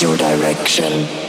your direction.